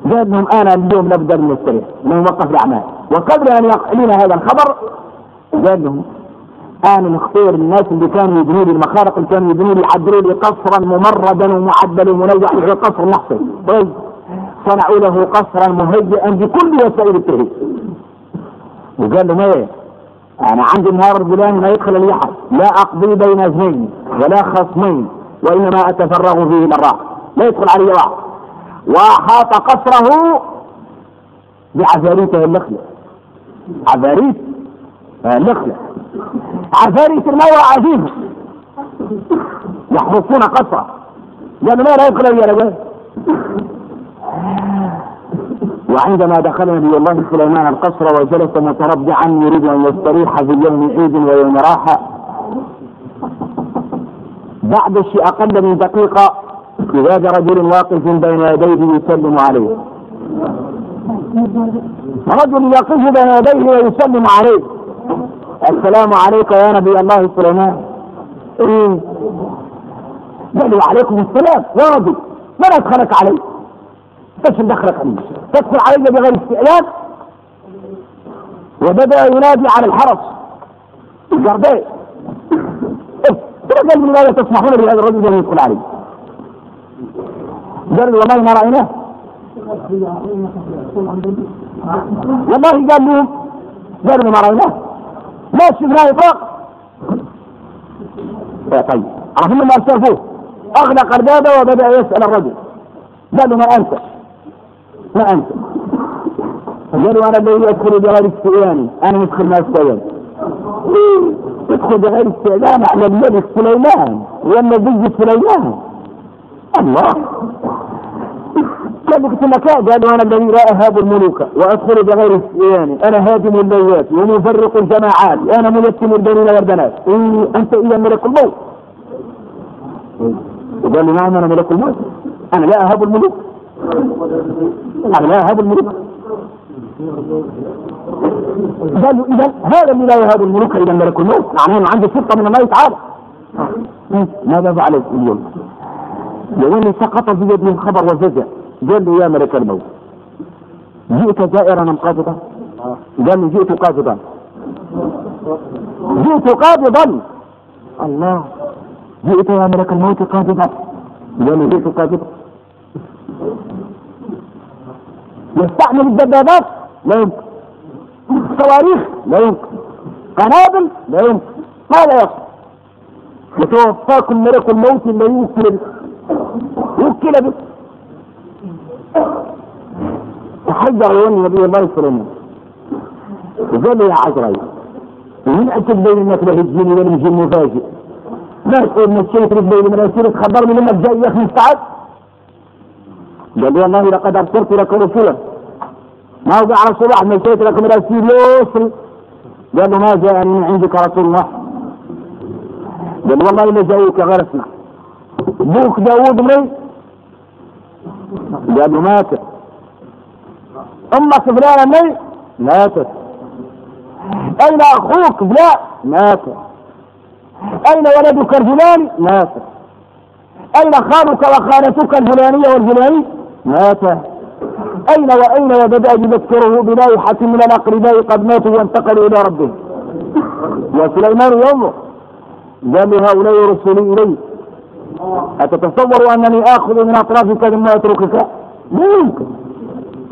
لهم أنا اليوم نبدا من وقف الأعمال. وقبل أن يقع هذا الخبر قال لهم أنا نختار الناس اللي كانوا يبنوا لي المخارق اللي كانوا يبنوا لي يحضروا لي قصرا ممردا ومعدلا ومنوع في قصر نحصر طيب. صنعوا له قصرا مهيئا بكل وسائل التهيئ وقال لهم إيه أنا عندي النهار الفلاني ما يدخل اليحر لا أقضي بين اثنين ولا خصمين وإنما أتفرغ فيه مرات لا يدخل علي واحد وأحاط قصره بعفاريته النخلة. عفاريت النخلة. عفاريت الموى عزيزه يحرسون قصره لأنه ما لا يدخل الي رجال وعندما دخل نبي الله سليمان القصر وجلس متربعا يريد أن يستريح في يوم عيد ويوم راحة. بعد شيء أقل من دقيقة اذا رجل واقف بين يديه يسلم عليه. رجل يقف بين يديه ويسلم عليه. السلام عليك يا نبي الله سليمان. إيه؟ قال وعليكم السلام. يا ربي من أدخلك علي؟ إيش دخلك علي. تدخل علي بغير استئذان وبدأ ينادي على الحرس. الجرداء قال من لا تسمحون لهذا الرجل أن يدخل علي. قال والله ما رأيناه. والله قال لهم قالوا ما رأيناه. ما شفناه اطلاق طيب عرفنا ما ارسلوه اغلق الباب وبدأ يسأل الرجل. قال له ما أنت؟ ما أنت. قالوا أنا الذي ادخل بغير استئذاني أنا ادخل ما استئذان ادخل بغير استئذان على الملك سليمان والنبي سليمان. الله. قال قلت لك قالوا أنا الذي لا اهاب الملوك وأدخل بغير استئذان أنا هادم الليات ومفرق الجماعات أنا ميتم البنين والبنات. أنت اذا ملك الموت. قال لي نعم أنا ملك الموت. أنا لا اهاب الملوك. أنا لا اهاب الملوك. قالوا إذا هذا اللي لا يهاب الملوك اذا ملك الموت. معناه إنه عنده سلطه من الله تعالى. ماذا فعل اليوم؟ لأنه سقط في يده الخبر وفزع قال له يا ملك الموت جئت زائرا أم قابضا؟ قال له جئت قابضا جئت قابضا الله جئت يا ملك الموت قابضا قال له جئت قابضا يستعمل الدبابات. لا يمكن. صواريخ لا يمكن. قنابل. لا يمكن. ماذا يصنع يتوفاكم ملك الموت الذي وكل وكل به. تحجر يوم نبي الله سليمان وقال يا عزرائيل من أكد بين الناس له الجن ولا الجن مفاجئ. ما تقول مشيت رجلي من أسير تخبرني منك جاي يا أخي مستعد. قال لي والله لقد أرسلت لك رسولا. ما وقع على الصباح مشيت لك من أسير يسري قال ما جاءني من عندك رسول الله. قال والله ما جاوك غير اسمع أبوك داوود مري. قال له مات أمك فلانه مري ماتت. أين أخوك فلان؟ مات أين ولدك الفلاني؟ مات أين خالك وخالتك الفلانية والفلاني؟ مات أين واين وبدا يذكره بلائحه من الاقرباء قد ماتوا وانتقلوا إلى ربهم وسليمان يومه. قال هؤلاء رسلي إلي. أتتصور أنني آخذ من أطرافك ثم اتركك لا يمكن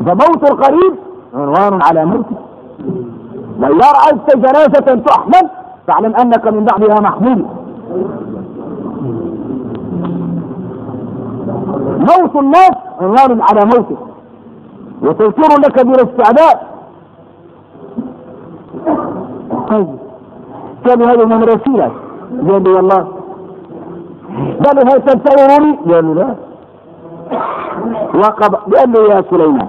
فموت القريب عنوان على موته وإذا رأيت جنازة تحمل فاعلم أنك من بعدها محمول. موت الناس عنوان على موته وتذكر لك بالاستعداد طيب. كان هذا من رسيلك. قال لي والله قال هل تنتظرني؟ قال لا. وقب قال له يا سليمان.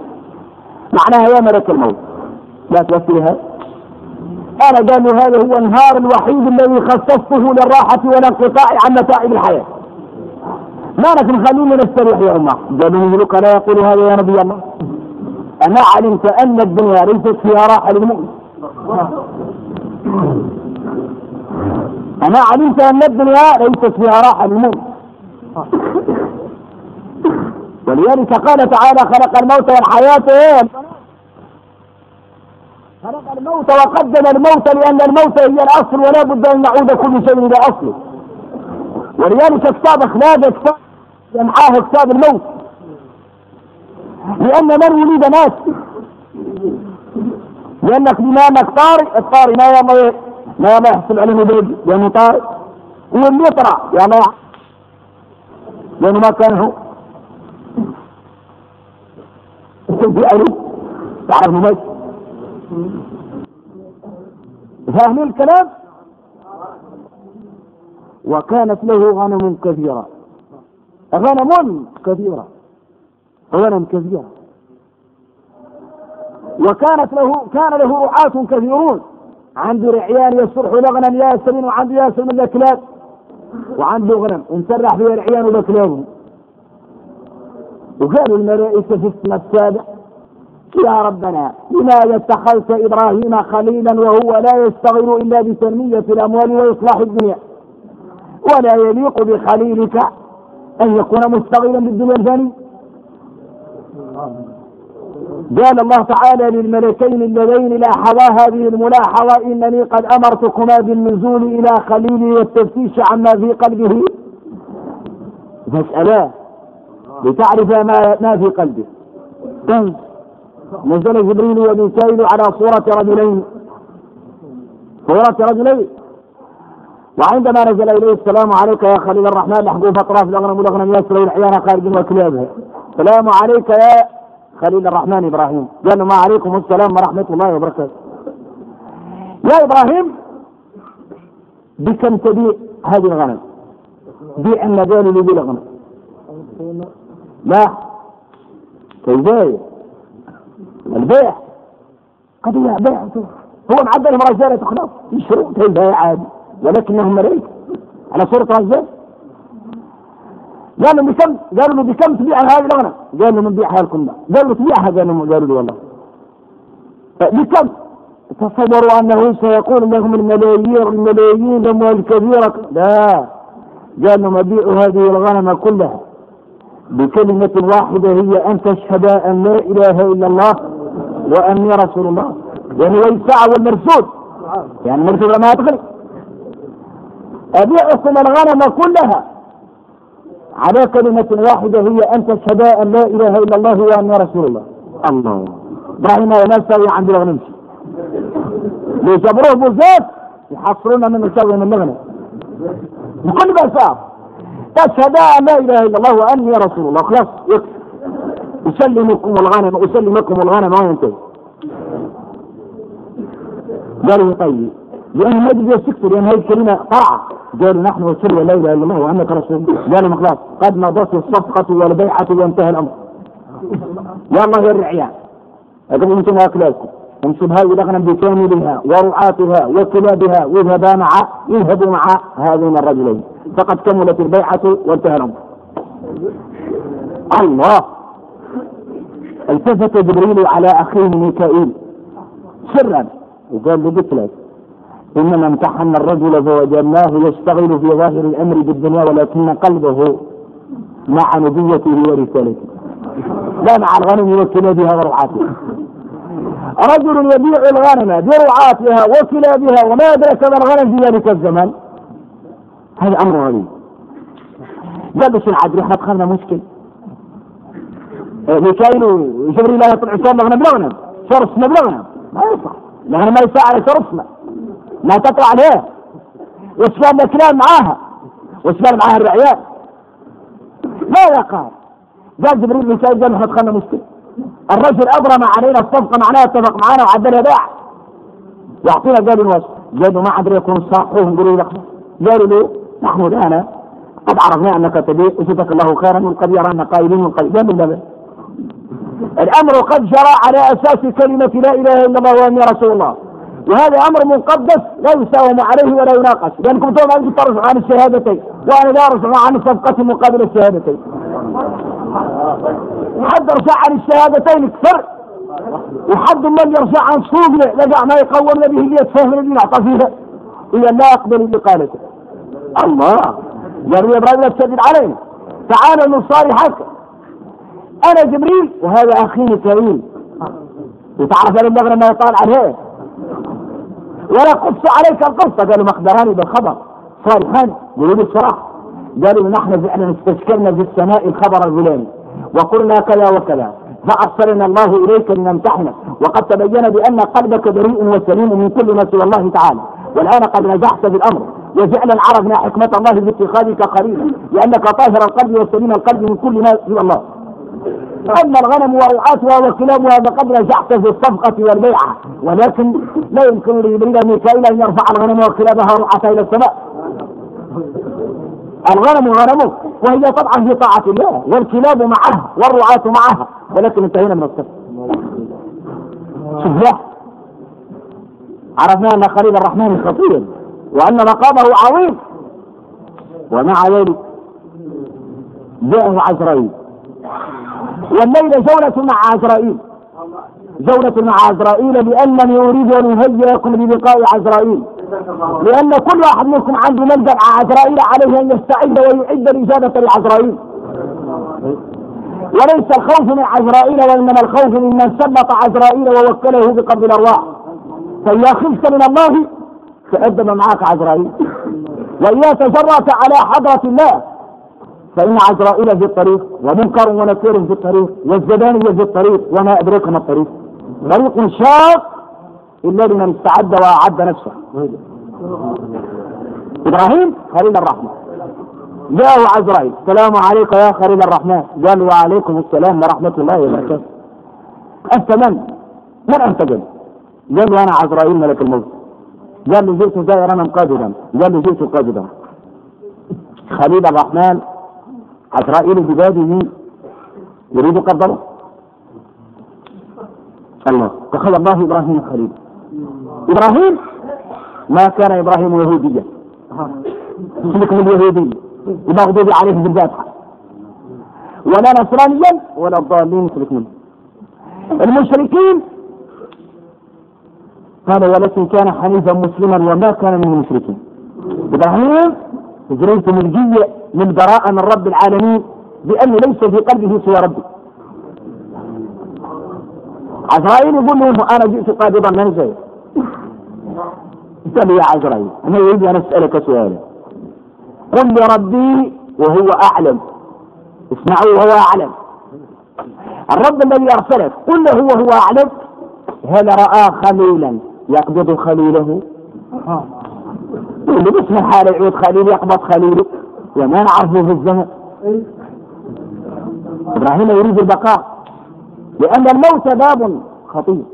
معناها يا ملك الموت. لا توفيها أنا قال له هذا هو النهار الوحيد الذي خصصته للراحة والانقطاع عن متاعب الحياة. ما لك مخليني نستريح يا أمة قالوا ملوك لا يقول هذا يا نبي الله؟ أنا علمت أن الدنيا ليست فيها راحة للمؤمن. أنا علمت أن الدنيا ليست فيها راحة للمؤمن ولذلك قال تعالى خلق الموت والحياة خلق الموت وقدم الموت لأن الموت هي الأصل ولا بد أن نعود كل شيء إلى أصله. ولذلك كتاب أخلاق كتاب ينحاه كتاب الموت. لأن من ولد مات لأنك أنك طارئ الطارئ ما يلا ما يحصل عليه مدرج لأنه طارئ واللي يطرع يلا لأنه ما كان هو. في ألف تعرف ماشي فاهمين الكلام؟ وكانت له غنم كثيرة. غنم كثيرة. غنم كثيرة. وكانت له كان له رعاة كثيرون. عنده رعيان يصرح لغنم ياسمين وعنده ياسر من الكلاب وعنده غنم انسرح فيها العيان والكلاب وقالوا الملائكة في السنة السابع يا ربنا لماذا اتخذت إبراهيم خليلا وهو لا يشتغل إلا بتنمية الأموال وإصلاح الدنيا. ولا يليق بخليلك أن يكون مشتغلا بالدنيا الفاني. قال الله تعالى للملكين اللذين لاحظا هذه الملاحظة إنني قد أمرتكما بالنزول إلى خليلي والتفتيش عما في قلبه. فاسألاه لتعرف ما ما في قلبه. نزل جبريل وميكائيل على صورة رجلين. صورة رجلين. وعندما نزل إليه السلام عليك يا خليل الرحمن لحقوف أطراف الأغنم والأغنم يسر والعيان خارج وكلابها السلام عليك يا خليل الرحمن إبراهيم. قال ما عليكم السلام ورحمة الله وبركاته. يا إبراهيم بكم تبيع هذه الغنم؟ بيع النبال اللي بالغنم لا. كيف البيع. قضية بيع. هو معدل رجالة خلاص يشترون البيع عادي. ولكنهم ملائكة على صورة رجال قالوا بكم قالوا له بكم تبيع هذه الأغنى. قال له بنبيعها لكم قال له تبيعها؟ قالوا قالوا له والله. بكم تصوروا أنه سيقول لهم الملايين الملايين الأموال الكبيرة. لا. قال لهم أبيعوا هذه الغنم كلها. بكلمة واحدة هي أن تشهد أن لا إله إلا الله وأني رسول الله. يعني الساعة والمرسول. يعني المرسول ما يدخل. أبيعكم الغنم كلها. على كلمة واحدة هي أن تشهد أن لا إله إلا الله وأني رسول الله. الله. ما يساوي عند الغنم ليش يجبروه بوزات يحصرون من يساوي من الغنم بكل بساطة. تشهد أن لا إله إلا الله وأني رسول الله. خلاص يكفي. أسلمكم الغنم أسلمكم الغنم. ما ينتهي قالوا طيب لأن ما يجي يسكتوا لأن هذه الكلمة طاعة قالوا نحن نشهد لا إله إلا الله وأنك رسول قالوا خلاص قد مضت الصفقة والبيعة وانتهى الأمر. يا الله يا الرعيان أقول أنتم أكلالكم انصب هذه الأغنم بكاملها ورعاتها وكلابها واذهبا مع اذهبوا مع هذين الرجلين. فقد كملت البيعة وانتهى الأمر. الله. التفت جبريل على أخيه ميكائيل. سرا. وقال له قلت إنما امتحنا الرجل فوجدناه يشتغل في ظاهر الأمر بالدنيا ولكن قلبه مع نبوته ورسالته. لا مع الغنم وكلابها ورعاتها رجل يبيع الغنم برعاتها وكلابها وما أدرك ما الغنم في ذلك الزمان. هذا أمر غريب. قال العدل إحنا دخلنا مشكل. ميكائيل وجبريل لا يطلع صار لغنم بلغنم شرسنا بلغنم ما يصح. لغنم ما يساعد شرسنا لا تطلع عليه. وش قال الكلام معاها. قال معاها الرعيان. ماذا قال؟ قال جبريل ميكائيل قال إحنا دخلنا مشكل الرجل أبرم علينا الصفقة معناها اتفق معنا وعدلها بيع يعطينا قالوا الوصف. قالوا ما ادري يكون صاحبهم قالوا له قالوا له نحن الآن قد عرفنا أنك تبيع وجزاك الله خيرا وقد يرانا قائلين والقائلين قال الأمر قد جرى على أساس كلمة لا إله إلا الله وأني رسول الله. وهذا أمر مقدس لا يساوم عليه ولا يناقش. لانكم توم أنتم ترفعوا عن الشهادتين. وأنا لا ارفع عن الصفقه مقابل الشهادتين. حد رفع عن الشهادتين كفر وحد من يرفع عن صوب لقى ما يقوم به اللي يتفهم الذي نعطى فيها اذا لا اقبل اقالته الله! يا إبراهيم لا تشدد علينا. تعال نصارحك أنا جبريل وهذا أخي ميكائيل وتعرف أن المغرب ما يطال عليه. ولا قص عليك القصة. قالوا ما أخبراني بالخبر. صالحان يقولوا الصراحه قالوا نحن فعلا استشكلنا في السماء الخبر الفلاني. وقلنا كذا وكذا. فأرسلنا الله إليك لنمتحنك. وقد تبين بأن قلبك بريء وسليم من كل ما سوى الله تعالى. والآن قد نجحت في الأمر. وفعلا عرفنا حكمة الله في اتخاذك خليلا لأنك طاهر القلب وسليم القلب من كل ما سوى الله. أما الغنم ورعاتها وكلابها فقد نجحت في الصفقة والبيعة. ولكن لا يمكن لجبريل ميكائيل أن يرفع الغنم وكلابها ورعاتها إلى السماء. الغنم غنمك وهي طبعا في طاعة الله والكلاب معها والرعاة معها ولكن انتهينا من الصفة شوف عرفنا أن خليل الرحمن خطير وأن مقامه عظيم. ومع ذلك جاءه عزرائيل. والليلة جولة مع عزرائيل. جولة مع عزرائيل لأنني أريد أن أهيئكم للقاء عزرائيل. لأن كل واحد منكم عنده ملجأ عزرائيل عليه أن يستعد ويعد الإجابة لعزرائيل. وليس الخوف من عزرائيل وإنما الخوف ممن سلط عزرائيل ووكله بقبض الأرواح. فإذا خفت من الله تأدب معك عزرائيل. وإذا تجرأت على حضرة الله فإن عزرائيل في الطريق ومنكر ونكير في الطريق والزبانية في الطريق وما أدريك ما الطريق. طريق شاق إلا لمن استعد وأعد نفسه. إبراهيم خليل الرحمن. جاءه عزرائيل السلام عليك يا خليل الرحمن. قال وعليكم السلام ورحمة الله وبركاته. أنت من؟ من أنت قال؟ قال أنا عزرائيل ملك الموت. قال له جئت دائرا قادرا؟ قال له جئت قادرا. خليل الرحمن عزرائيل ببابه يريد قدره؟ الله. اتخذ الله إبراهيم خليلا إبراهيم؟ ما كان إبراهيم يهوديا. اسمكم اليهودي؟ المغضوب عليهم بالفاتحه ولا نصرانيا ولا الضالين مثلكم المشركين؟ قال ولكن كان حنيفا مسلما وما كان من المشركين. إبراهيم هجريت ملجية من براءة من رب العالمين بأنه ليس في قلبه سوى ربي. عزرائيل يقول له أنا جئت قابضا من زي قال يا عزرائيل أنا أريد أن أسألك سؤالا. قل لربي وهو أعلم. اسمعوا وهو أعلم. الرب الذي أرسلك قل له وهو أعلم. هل رأى خليلا يقبض خليله؟ اللي باسم الحال يعود خليل يقبض خليله؟ وما نعرفه في الزمن. إبراهيم يريد البقاء. لأن الموت باب خطير.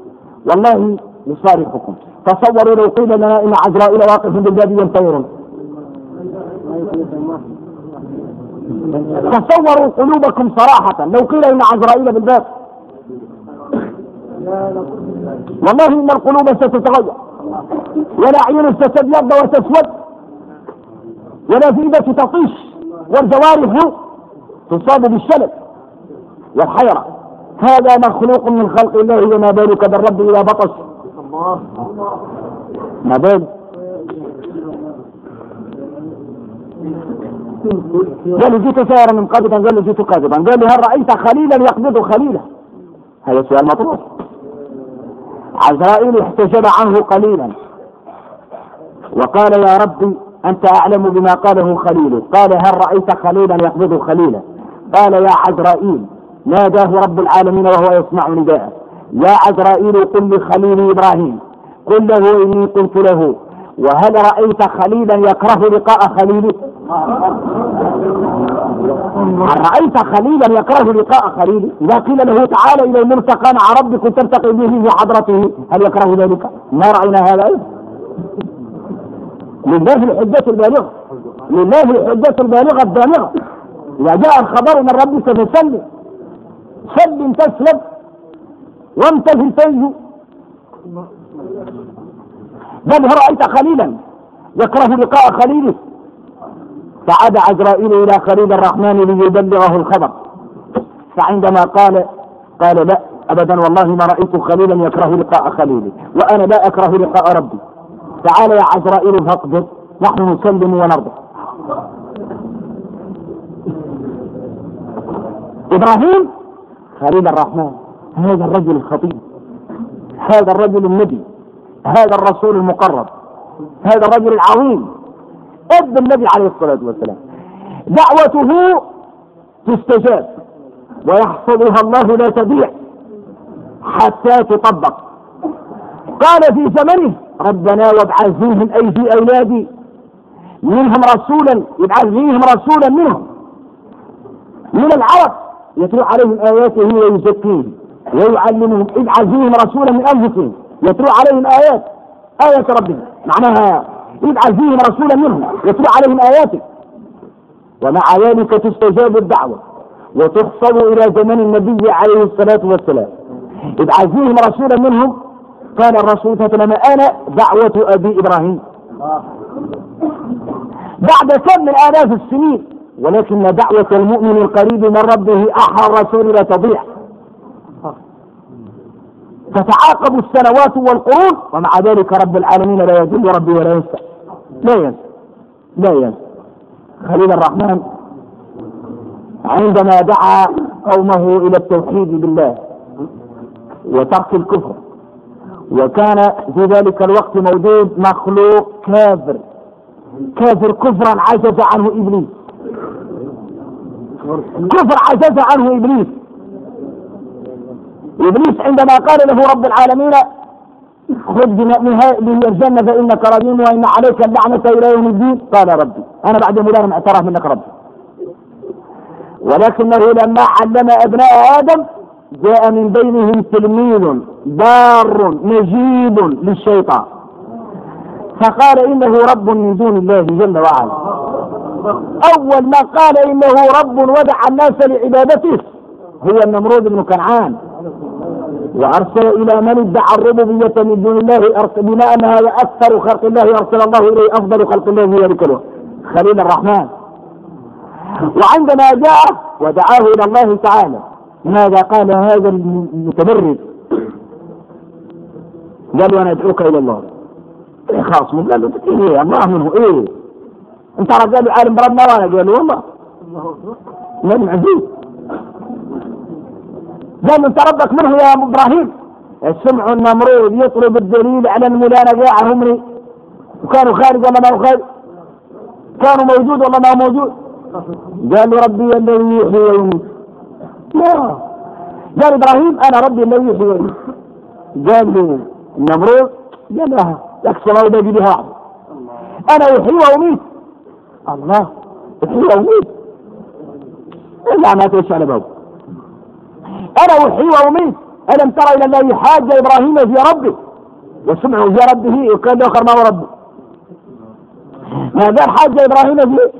والله يصارخكم تصوروا لو قيل لنا إن عزرائيل واقف بالباب ينتظر تصوروا قلوبكم صراحة. لو قيل إن عزرائيل بالباب. والله إن القلوب ستتغير. والأعين ستبيض وتسود. والأفئدة تطيش والجوارح تصاب بالشلل والحيرة. هذا مخلوق من خلق الله وما بالك بالرب إذا بطش. ما بال؟ قال له جئت سائرا قابضا قال له جئت قابضا قال له هل رأيت خليلا يقبض خليلا؟ هذا سؤال مطروح. عزرائيل احتجب عنه قليلا. وقال يا ربي أنت أعلم بما قاله خليله قال هل رأيت خليلا يقبض خليلا؟ قال يا عزرائيل ناداه رب العالمين وهو يسمع نداءه. يا عزرائيل قل لخليل إبراهيم. قل له إني قلت له وهل رأيت خليلا يكره لقاء خليله؟ هل رأيت خليلا يكره لقاء خليله؟ إذا قيل له تعالى إلى الملتقى مع ربك تلتقي به في حضرته هل يكره ذلك؟ ما رأينا هذا؟ لله الحجة البالغة. لله الحجة البالغة الدامغة إذا جاء الخبر من ربك فسلم سلم تسلم. وامتثل تنجو بل رأيت خليلا. يكره لقاء خليله. فعاد عزرائيل إلى خليل الرحمن ليبلغه الخبر. فعندما قال قال لا أبدا والله ما رأيت خليلا يكره لقاء خليلي. وأنا لا أكره لقاء ربي. تعال يا عزرائيل فاقبض نحن نسلم ونرضى. إبراهيم خليل الرحمن هذا الرجل الخطيب هذا الرجل النبي هذا الرسول المقرب هذا الرجل العظيم ابن النبي عليه الصلاة والسلام. دعوته تستجاب ويحفظها الله لا تضيع حتى تطبق. قال في زمنه ربنا وابعث فيهم أي في أولادي منهم رسولا يبعث فيهم رسولا منهم. من العرب يتلو عليهم آياته ويزكيهم ويعلمهم ابعث فيهم رسولا من أنفسهم يتلو عليهم آيات آية ربهم. معناها ابعث فيهم رسولا منهم يتلو عليهم آياتك ومع ذلك تستجاب الدعوة وتخصب إلى زمن النبي عليه الصلاة والسلام. ابعث فيهم رسولا منهم قال الرسول صلى الله عليه وسلم أنا دعوة أبي إبراهيم. بعد كم من آلاف السنين ولكن دعوة المؤمن القريب من ربه أحرى الرسول لا تضيع. تتعاقب السنوات والقرون ومع ذلك رب العالمين لا يذل ربي ولا ينسى. لا ينسى. لا ينسى. خليل الرحمن عندما دعا قومه إلى التوحيد بالله وترك الكفر وكان في ذلك الوقت موجود مخلوق كافر. كافر كفرا عجز عنه إبليس. كفر عجز عنه إبليس. إبليس عندما قال له رب العالمين خذ من الجنة فإنك رجيم وإن عليك اللعنة إلى يوم الدين. قال ربي أنا بعد ملان أعترف منك ربي. ولكنه لما علم أبناء آدم جاء من بينهم تلميذ. بار نجيب للشيطان. فقال إنه رب من دون الله جل وعلا. أول ما قال إنه رب ودع الناس لعبادته هو النمرود بن كنعان. وأرسل إلى من ادعى الربوبية من دون الله أرسل بما ان هذا أكثر خلق الله ارسل الله إليه أفضل خلق الله ذلك الوقت خليل الرحمن. وعندما جاء ودعاه إلى الله تعالى. ماذا قال هذا المتبرد؟ قال له أنا أدعوك إلى الله. إيه خاصمه قال له إيه الله منه إيه. أنت رجال عالم بربنا وأنا قال له والله. نبي عزيز. قال له أنت ربك منه يا إبراهيم. سمعوا النمرود يطلب الدليل على الملانة قاع عمري. وكانوا خارج ولا ما خارج؟ كانوا موجود ولا ما موجود؟ قال له ربي الذي يحيي ويميت لا. قال إبراهيم أنا ربي الذي يحيي ويميت قال له النمرود لها لك سماوي باقي بها. أنا يحيي وأميت. الله يحيي وأميت. إلا ما تيش على بابه أنا أحيي وأميت. ألم ترى إلى الله حاج إبراهيم في ربه وسمعوا في ربه وكان آخر ما هو ربه ما قال حاج إبراهيم في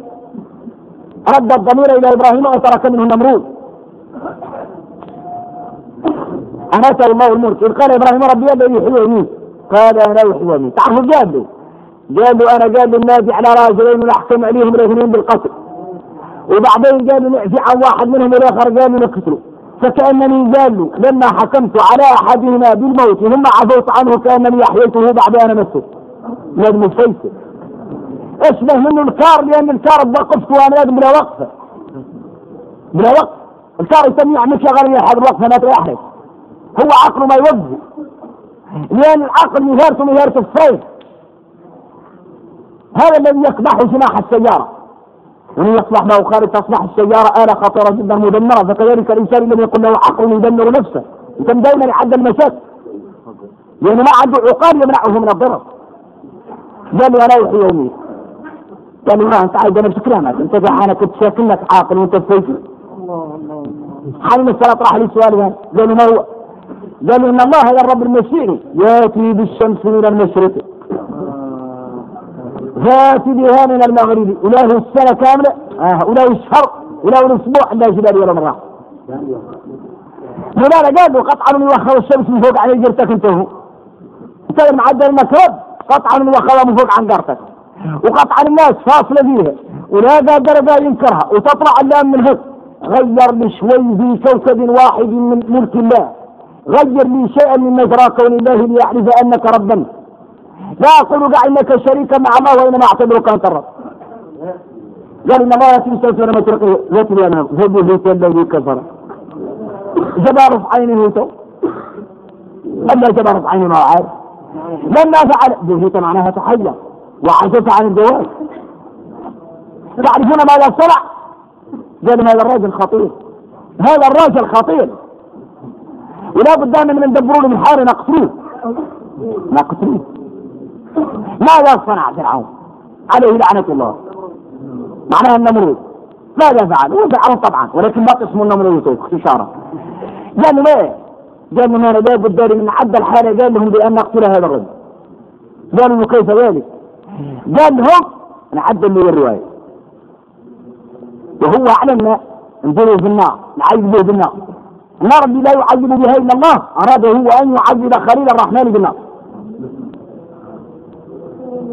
رد الضمير إلى إبراهيم وترك منه النمرود أناته الله إذ قال إبراهيم ربي الذي يحيي ويميت قال أنا يحيي ويميت تعرفوا قال له؟ قال له أنا قال للنادي على راجلين نحكم عليهم الاثنين بالقتل. وبعدين قال له عن واحد منهم والآخر قال له نقتله. فكأنني قال له لما حكمت على أحدهما بالموت ثم عفوت عنه كأنني أحييته بعد أن مسه لازم الفيصل اشبه منه الكار لأن الكار وقفت وأنا لازم بلا وقفة. بلا وقف الكار يسميه مش غير يحب الوقفة ما تريحك. هو عقله ما يوجه. لأن العقل مهارته مهارة الصيف هذا الذي يقبح جناح السيارة. ومن يصلح له خارج تصبح السيارة آلة خطيرة جدا مدمرة. فكذلك الإنسان الذي يكون له عقل يدمر نفسه. يتم دائما يحد المشاكل. لأنه ما عنده عقال يمنعه من الضرر. أنا يحيي يومي قال له أنت عايز أنا كلامك. أنت أنا كنت شاكلك عاقل وأنت فيك حال الصلاة راح لي سؤال قال له ما هو؟ قال له إن الله يا الرب المشيري يأتي بالشمس من المشرق. ذات بها من المغرب. وله السنة كاملة. آه وله الشهر. وله الأسبوع. لا جبال ولا مرة. لماذا قال له قطعا يوخر الشمس من فوق عليه جرتك أنت هو. أنت معدل انك رب قطعا وخذ من فوق عنقرتك وقطعا الناس فاصلة فيها. ولا درجة ينكرها. وتطلع اللام من هيك غير لي شوي في كوكب واحد من ملك الله. غير لي شيئا من مجرى كون الله ليعرف أنك ربا. لا أقول دع إنك شريكا مع الله وإنما أعتبرك أنت الرب. قال إن الله يأتي بسلسلة مشرقه يتلي أنا هو الذي كفر. جبار عينه تو. اما جبار عينه ما عارف لما فعل بهيت معناها تحير وعجز عن الجواز تعرفون ماذا صنع؟ قال هذا الرجل خطير. هذا الرجل خطير. ولا بد من ندبروا له الحار نقتلوه نقتلوه ماذا صنع فرعون؟ عليه لعنة الله معناها النمرود ماذا فعل؟ هو فرعون طبعا ولكن ما اسمه النمرود اختصارا قالوا ليه؟ قالوا ما لا بد من عد الحالة قال لهم بأن نقتل هذا الرجل قالوا له كيف ذلك؟ قال لهم أنا عدل لي الرواية وهو أعلمنا انزلوا في النار نعذب به بالنار النار اللي لا يعذب بها إلا الله. أراد هو أن يعذب خليل الرحمن بالنار.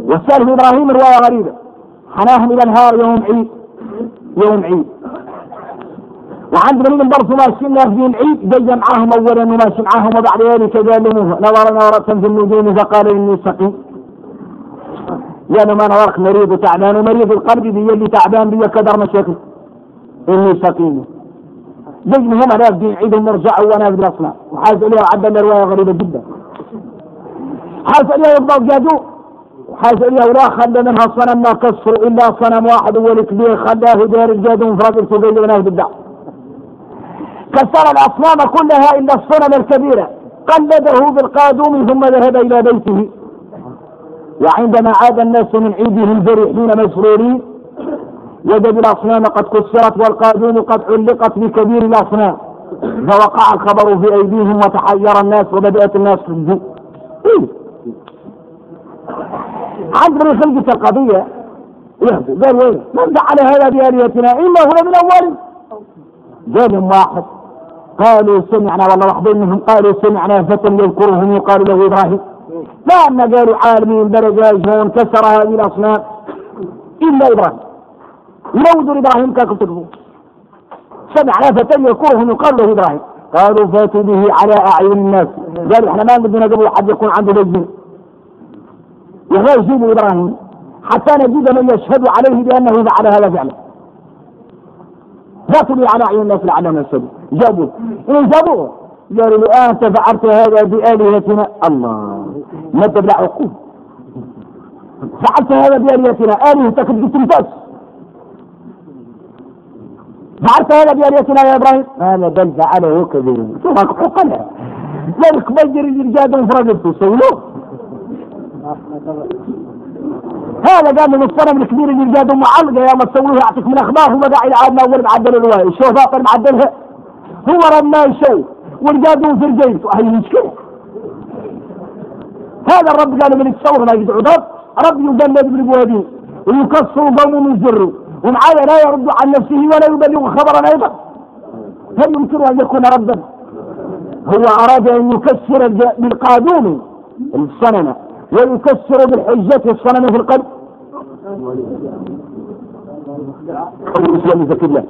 والسالف إبراهيم رواية غريبة. حناهم إلى النهار يوم عيد. يوم عيد. وعند من برضه ماشيين في العيد جاي معاهم اولا وماشي معاهم وبعد ذلك قال له نظر نظرة في النجوم فقال إني سقيم. قال ما نظرك مريض وتعبان ومريض القلب بي اللي تعبان بي كدر مشاكل. إني سقيم. نجم هم نافذين عيدهم ورجعوا ونافذ الاصنام وحاز اليها عدل رواية غريبة جدا. حاز اليها يفضل جادو. وحاز اليها ولا خلى منها صنم ما كسروا إلا صنم واحد هو الكبير خلاه دار الجادو انفرد الفقيد ونافذ الدعوه كسر الأصنام كلها إلا الصنم الكبيرة. قلده بالقادوم ثم ذهب إلى بيته. وعندما عاد الناس من عيدهم فرحين مسرورين وجدوا الأصنام قد كسرت والقادوم قد علقت بكبير الأصنام. فوقع الخبر في أيديهم وتحير الناس وبدأت الناس الجوع إيه؟ عندنا خلقة القضية؟ يهدوا قال وين؟ من فعل هذا بآلهتنا؟ إنه لمن أول قال واحد. قالوا سمعنا والله واحدين منهم قالوا سمعنا فتى يذكرهم يقال له إبراهيم. لما قالوا عالمين درجاجون كسر هذه الأصنام. إلا إبراهيم. لو إبراهيم كيف تكفوا سمعنا فتى يذكرهم يقال له إبراهيم. قالوا فاتوا به على أعين الناس. قالوا إحنا ما بدنا قبل حد يكون عنده دجل يا يجيبوا إبراهيم حتى نجد من يشهد عليه بأنه فعل هذا فعلا. فاتوا به على أعين الناس لعلهم يشهدون جابوا إن جابوه؟ قالوا له أنت فعلت هذا بآلهتنا. الله. مد بلا عقوب فعلت هذا بآلهتنا. آلهتك بتمتاز فعلت هذا بآلهتنا يا إبراهيم؟ هذا بل فعله كبير ثم حقنا ذلك بجر الرجال انفرادته سولوه هذا قال من الصنم الكبير اللي جادوا معلقه يا ما تسووه يعطيك من أخبار. هو داعي العادنا اول معدل الروايه الشوف باطل معدلها؟ هو رمى شيء ورقادون في الجيش وهي مشكلة هذا الرب قال من يتصور ما يدعو ضد رب يقلد بالبوادين ويكسر قوم ويجروا ومعايا لا يرد عن نفسه ولا يبلغ خبرا أيضا. هل يمكن أن يكون ربا هو أراد أن يكسر بالقادوم الصنم ويكسر بالحجة الصنم في القلب. الإسلام فكله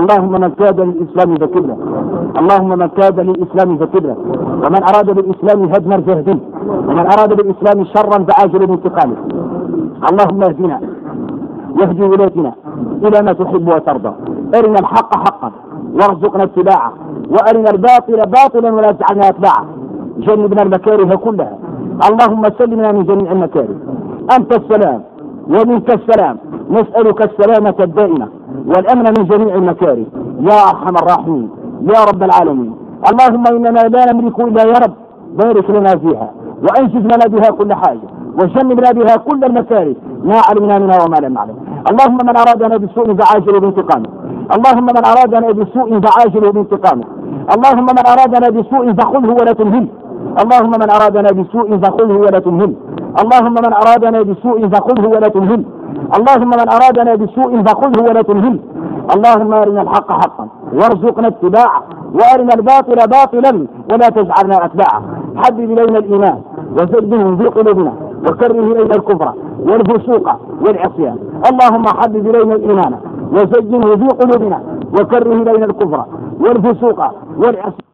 اللهم من كاد للإسلام فكله اللهم من كاد للإسلام فكله ومن أراد بالإسلام هدما فاهدم ومن أراد بالإسلام شرا فعاجل بانتقامه. اللهم اهدنا. واهدي ولاتنا إلى ما تحب وترضى. أرنا الحق حقا وارزقنا اتباعه وأرنا الباطل باطلا ولا تجعلنا أتباعه. جنبنا المكاره كلها. اللهم سلمنا من جميع المكاره. أنت السلام ومنك السلام. نسألك السلامة الدائمة والأمن من جميع المكاره. يا أرحم الراحمين. يا رب العالمين. اللهم إننا لا نملك إلا يا رب. بارك لنا فيها وأنجز لنا بها كل حاجة. وجنبنا بها كل المكاره ما علمنا منها وما لم نعلم. اللهم من أرادنا بسوء فعاجله بانتقامه. اللهم من أرادنا بسوء فعاجله بانتقامه. اللهم من أرادنا بسوء فخذه ولا تنهله اللهم من أرادنا بسوء فخذه ولا تنهله اللهم من أرادنا بسوء فخذه ولا تنهله اللهم من أرادنا بسوء فخذه ولا تنهله اللهم أرنا الحق حقا وارزقنا اتباعه وأرنا الباطل باطلا ولا تجعلنا أتباعه. حبب إلينا الإيمان وزينه في قلوبنا. وكره إلينا الكفر والفسوق والعصيان. اللهم حبب إلينا الإيمان وزينه في قلوبنا وكره إلينا الكفر والفسوق والعصيان.